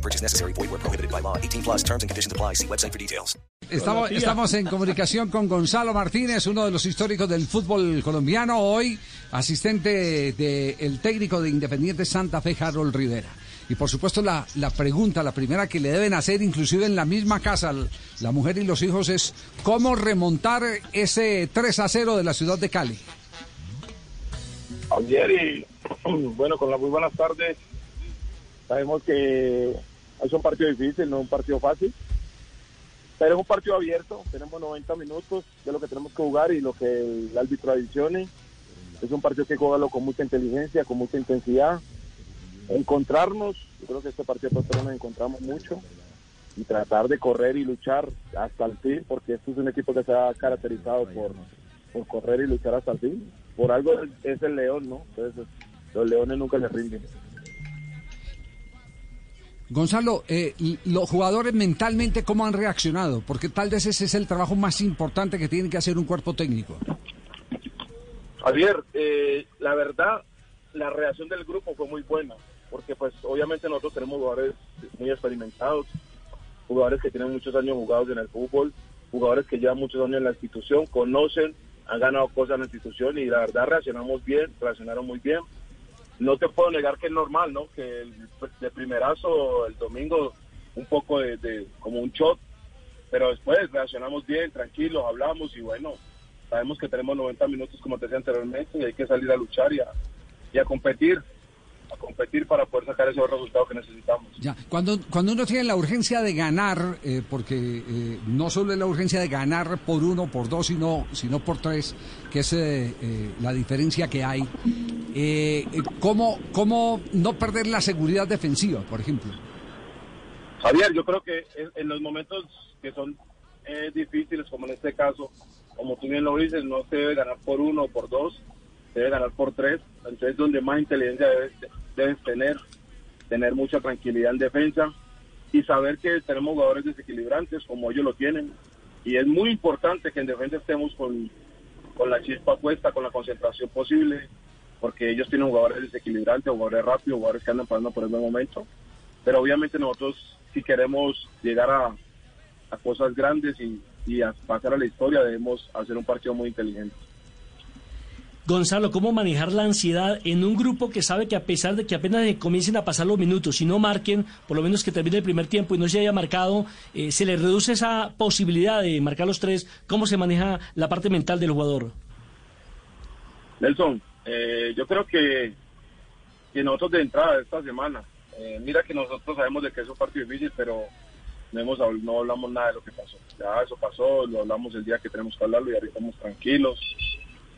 No purchase necessary. Void where prohibited by law. 18 plus terms and conditions apply. See website for details. Estamos, estamos en comunicación con Gonzalo Martínez, uno de los históricos del fútbol colombiano, hoy asistente del técnico de Independiente Santa Fe, Harold Rivera. Y por supuesto la, la pregunta, la primera que le deben hacer, inclusive en la misma casa, la mujer y los hijos, es cómo remontar ese 3 a 0 de la ciudad de Cali. Ayer y bueno, con las muy buenas tardes. Sabemos que es un partido difícil, no un partido fácil. Pero es un partido abierto, tenemos 90 minutos de lo que tenemos que jugar y lo que el árbitro adicione. Es un partido que jugarlo con mucha inteligencia, con mucha intensidad. Encontrarnos, yo creo que este partido nosotros nos encontramos mucho y tratar de correr y luchar hasta el fin, porque este es un equipo que se ha caracterizado por, por correr y luchar hasta el fin. Por algo es el león, ¿no? Entonces, los leones nunca les rinden. Gonzalo, eh, los jugadores mentalmente, ¿cómo han reaccionado? Porque tal vez ese es el trabajo más importante que tiene que hacer un cuerpo técnico. Javier, eh, la verdad, la reacción del grupo fue muy buena, porque pues obviamente nosotros tenemos jugadores muy experimentados, jugadores que tienen muchos años jugados en el fútbol, jugadores que llevan muchos años en la institución, conocen, han ganado cosas en la institución y la verdad reaccionamos bien, reaccionaron muy bien no te puedo negar que es normal, ¿no? Que el, de primerazo el domingo un poco de, como un shock, pero después reaccionamos bien, tranquilos, hablamos y bueno, sabemos que tenemos 90 minutos como te decía anteriormente y hay que salir a luchar y a competir a competir para poder sacar esos resultados que necesitamos. Ya, cuando, cuando uno tiene la urgencia de ganar, eh, porque eh, no solo es la urgencia de ganar por uno, por dos, sino, sino por tres, que es eh, la diferencia que hay, ¿cómo, ¿cómo no perder la seguridad defensiva, por ejemplo? Javier, yo creo que en, los momentos que son difíciles, como en este caso, como tú bien lo dices, no se debe ganar por uno o por dos, debe ganar por tres, entonces donde más inteligencia debe, debes tener, tener mucha tranquilidad en defensa y saber que tenemos jugadores desequilibrantes como ellos lo tienen. Y es muy importante que en defensa estemos con, con la chispa puesta, con la concentración posible, porque ellos tienen jugadores desequilibrantes, jugadores rápidos, jugadores que andan pasando por el buen momento. Pero obviamente nosotros, si queremos llegar a, cosas grandes y, pasar a la historia, debemos hacer un partido muy inteligente. Gonzalo, ¿cómo manejar la ansiedad en un grupo que sabe que a pesar de que apenas comiencen a pasar los minutos y no marquen, por lo menos que termine el primer tiempo y no se haya marcado, eh, se le reduce esa posibilidad de marcar los tres? ¿Cómo se maneja la parte mental del jugador? Nelson, eh, yo creo que, nosotros de entrada de esta semana, eh, mira que nosotros sabemos de que es un partido difícil, pero no, hemos, no hablamos nada de lo que pasó. Ya eso pasó, lo hablamos el día que tenemos que hablarlo y ahorita estamos tranquilos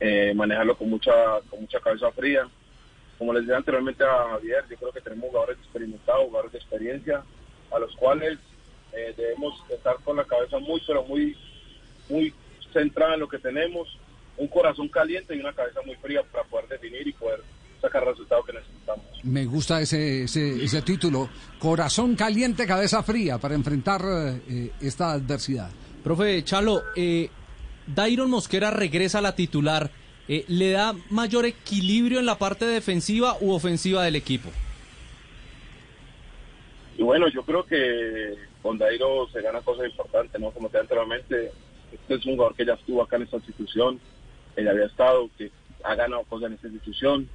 eh, manejarlo con mucha, con mucha cabeza fría. Como les decía anteriormente a Javier, yo creo que tenemos jugadores experimentados, jugadores de experiencia, a los cuales eh, debemos estar con la cabeza muy, pero muy, muy centrada en lo que tenemos, un corazón caliente y una cabeza muy fría para poder definir y poder sacar el resultado que necesitamos. Me gusta ese, ese, ese título, corazón caliente, cabeza fría, para enfrentar eh, esta adversidad. Profe Chalo, eh, Dairon Mosquera regresa a la titular. Eh, ¿Le da mayor equilibrio en la parte defensiva u ofensiva del equipo? Y bueno, yo creo que con Dairo se gana cosas importantes, ¿no? Como te anteriormente, este es un jugador que ya estuvo acá en esta institución, ya había estado, que ha ganado cosas en esta institución.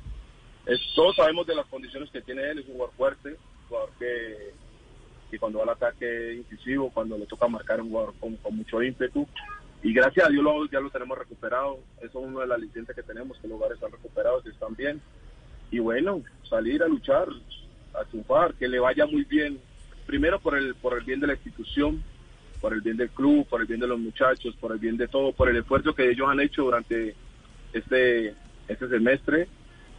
Es, todos sabemos de las condiciones que tiene él, es un jugador fuerte, un jugador que, cuando va al ataque incisivo, cuando le toca marcar un jugador con mucho ímpetu y gracias a Dios ya lo tenemos recuperado. Eso es uno de las licencias que tenemos, que los lugares están recuperados y están bien. Y bueno, salir a luchar, a triunfar, que le vaya muy bien. Primero por el, por el bien de la institución, por el bien del club, por el bien de los muchachos, por el bien de todo, por el esfuerzo que ellos han hecho durante este, este semestre.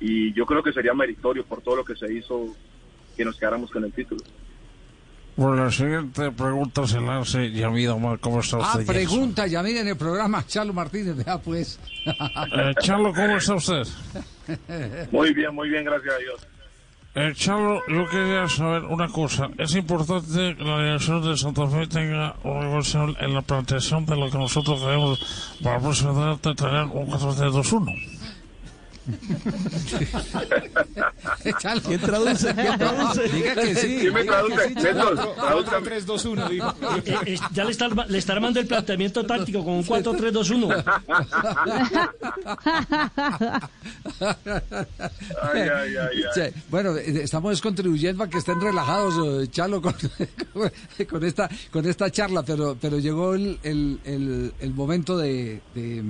Y yo creo que sería meritorio por todo lo que se hizo que nos quedáramos con el título. Bueno, la siguiente pregunta se la hace Yamid Omar. ¿Cómo está Ah, usted? pregunta, ya miren el programa, Charlo Martínez, vea pues. Eh, Charlo, ¿cómo está usted? Muy bien, muy bien, gracias a Dios. Eh, Charlo, yo quería saber una cosa. Es importante que la dirección de Santa Fe tenga una evaluación en la planteación de lo que nosotros queremos para proceder a tener un 4-3-2-1. ¿Quién traduce? ¿Quién traduce? Diga que sí. ¿Quién me traduce? Néstor, Charlo. tradúzcame. 3, 2, 1, dijo. Eh, eh, ya le está, le está armando el planteamiento táctico con un 4-3-2-1. Ay, ay, ay, ay. Sí, Bueno, eh, estamos contribuyendo a que estén relajados, eh, Charlo, con, con esta con esta charla, pero pero llegó el, el, el- el momento de, de,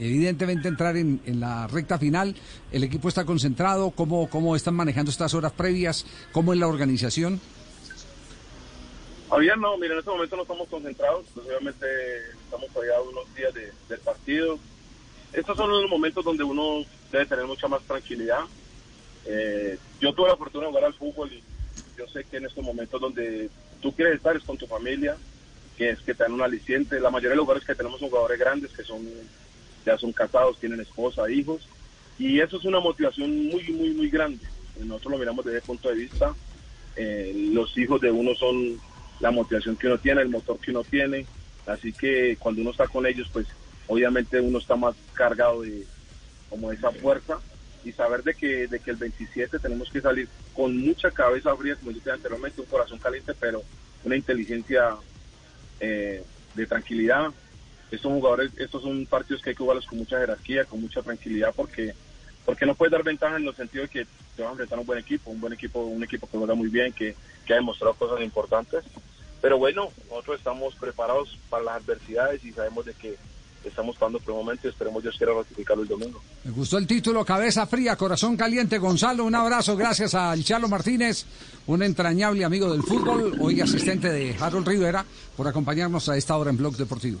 evidentemente entrar en, la recta final. El equipo está concentrado. ¿Cómo, ¿Cómo están manejando estas horas previas? ¿Cómo es la organización? Todavía no, mira, en este momento no estamos concentrados, pues obviamente estamos todavía unos días de- del partido. Estos son los momentos donde uno debe tener mucha más tranquilidad. Eh, yo tuve la fortuna de jugar al fútbol y yo sé que en estos momentos donde tú quieres estar es con tu familia, que es que te dan un aliciente. La mayoría de los jugadores que tenemos son jugadores grandes, que son ya son casados, tienen esposa, hijos, y eso es una motivación muy, muy, muy grande. Nosotros lo miramos desde ese punto de vista. Eh, los hijos de uno son la motivación que uno tiene, el motor que uno tiene. Así que cuando uno está con ellos, pues obviamente uno está más cargado de como esa fuerza y saber de que, de que el 27 tenemos que salir con mucha cabeza fría, como dije anteriormente, un corazón caliente, pero una inteligencia eh, de tranquilidad. Estos jugadores, estos son partidos que hay que jugarlos con mucha jerarquía, con mucha tranquilidad, porque porque no puedes dar ventaja en el sentido de que te vas a enfrentar a un buen equipo, un buen equipo, un equipo que juega muy bien, que, que ha demostrado cosas importantes. Pero bueno, nosotros estamos preparados para las adversidades y sabemos de que estamos pasando por un momento y esperemos Dios quiera ratificarlo el domingo. Me gustó el título, cabeza fría, corazón caliente. Gonzalo, un abrazo, gracias al Charlo Martínez, un entrañable amigo del fútbol, hoy asistente de Harold Rivera, por acompañarnos a esta hora en Blog Deportivo.